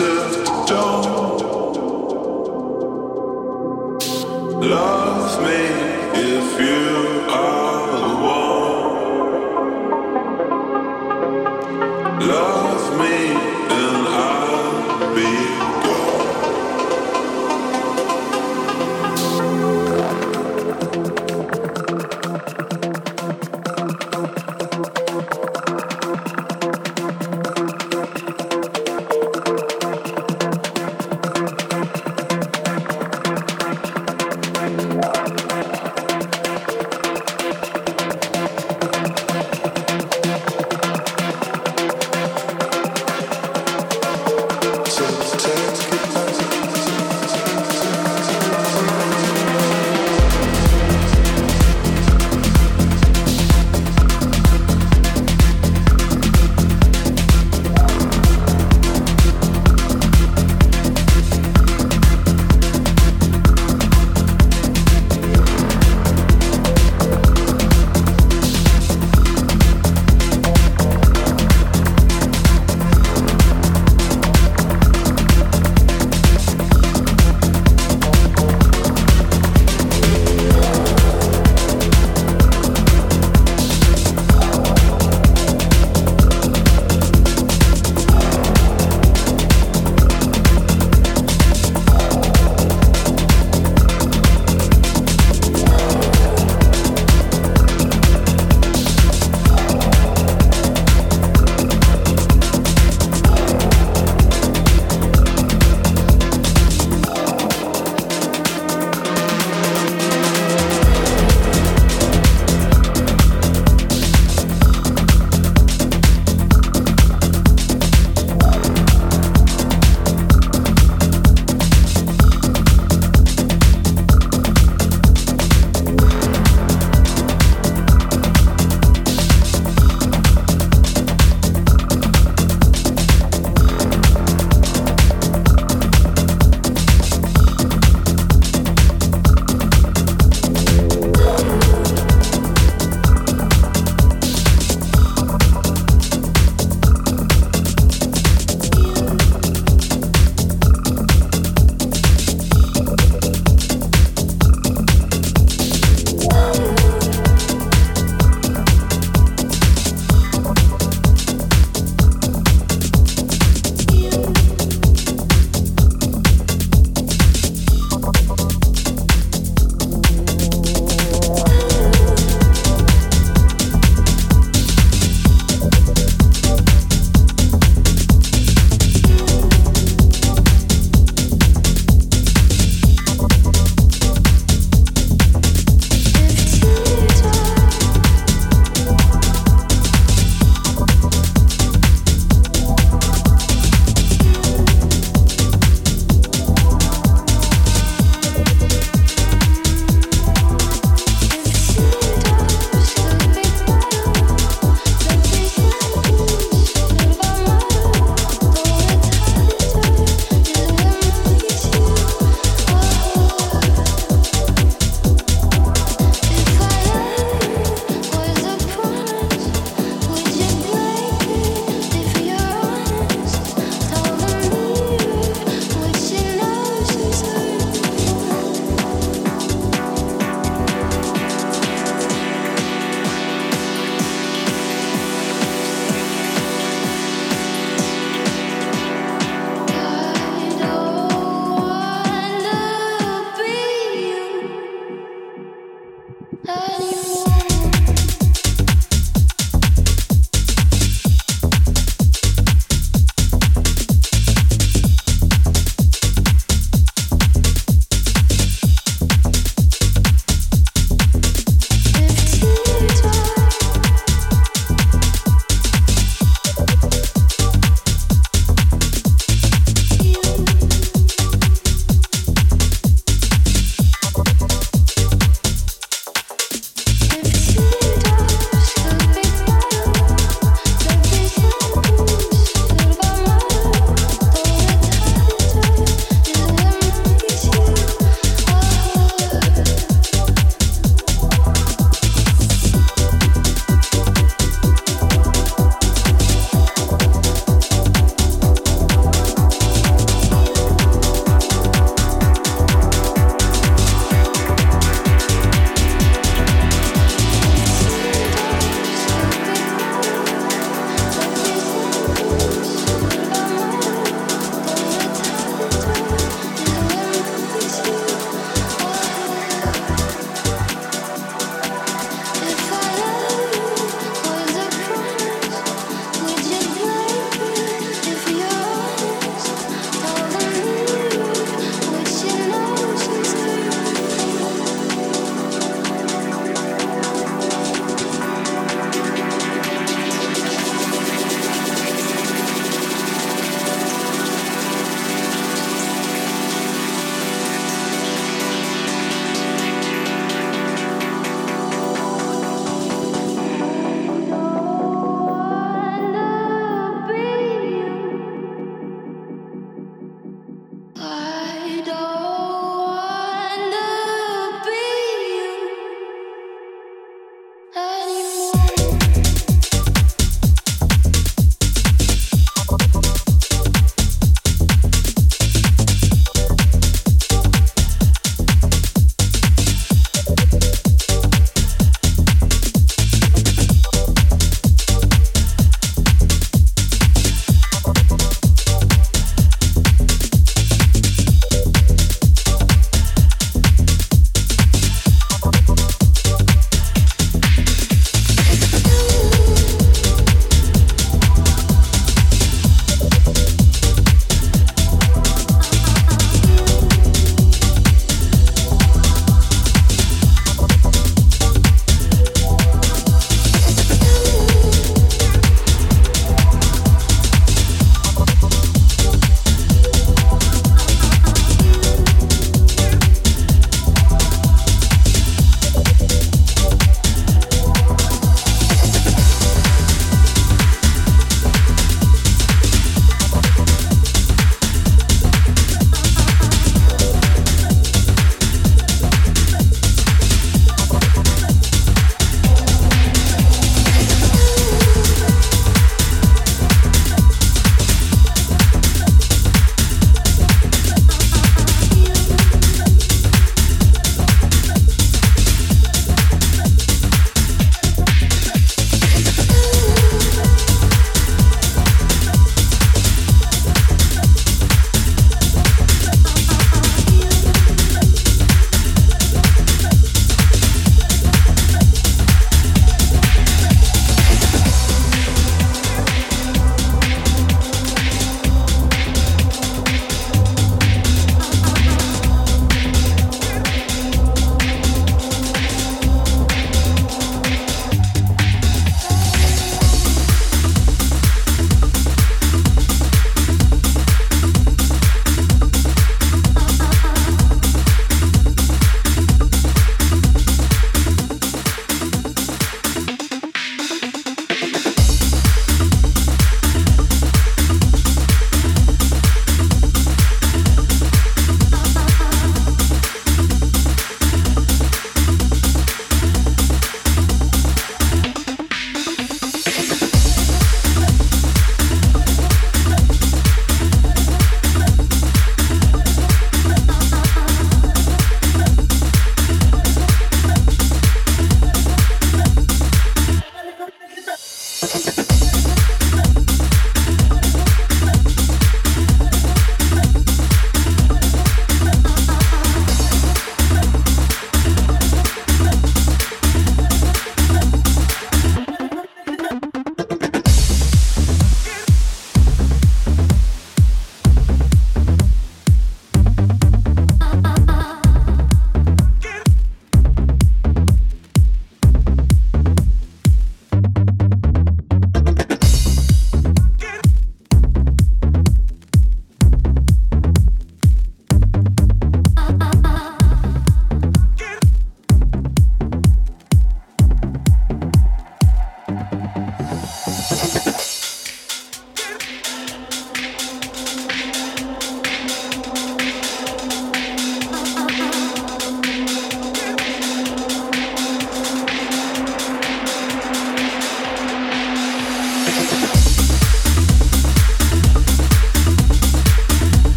sister.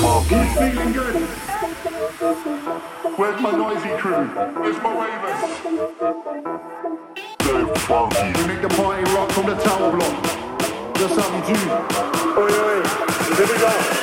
Oh, He's feeling good. Where's my noisy crew? Where's my ravers? So funky. Make the party rock from the tower block. Here we go.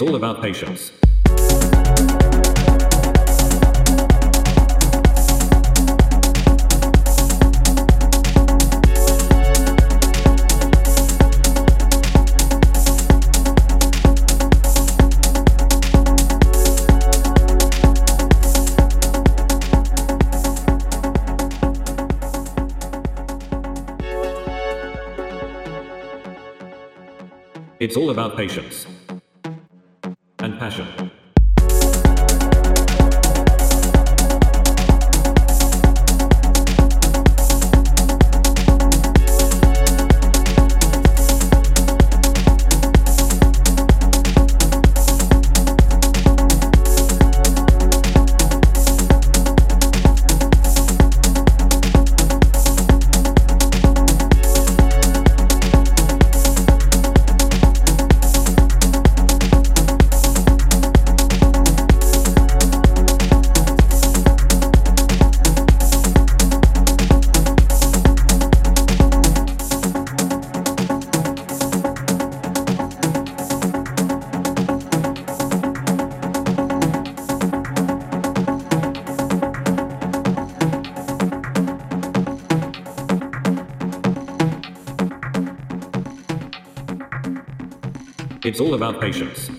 It's all about patience. It's all about patience all about patience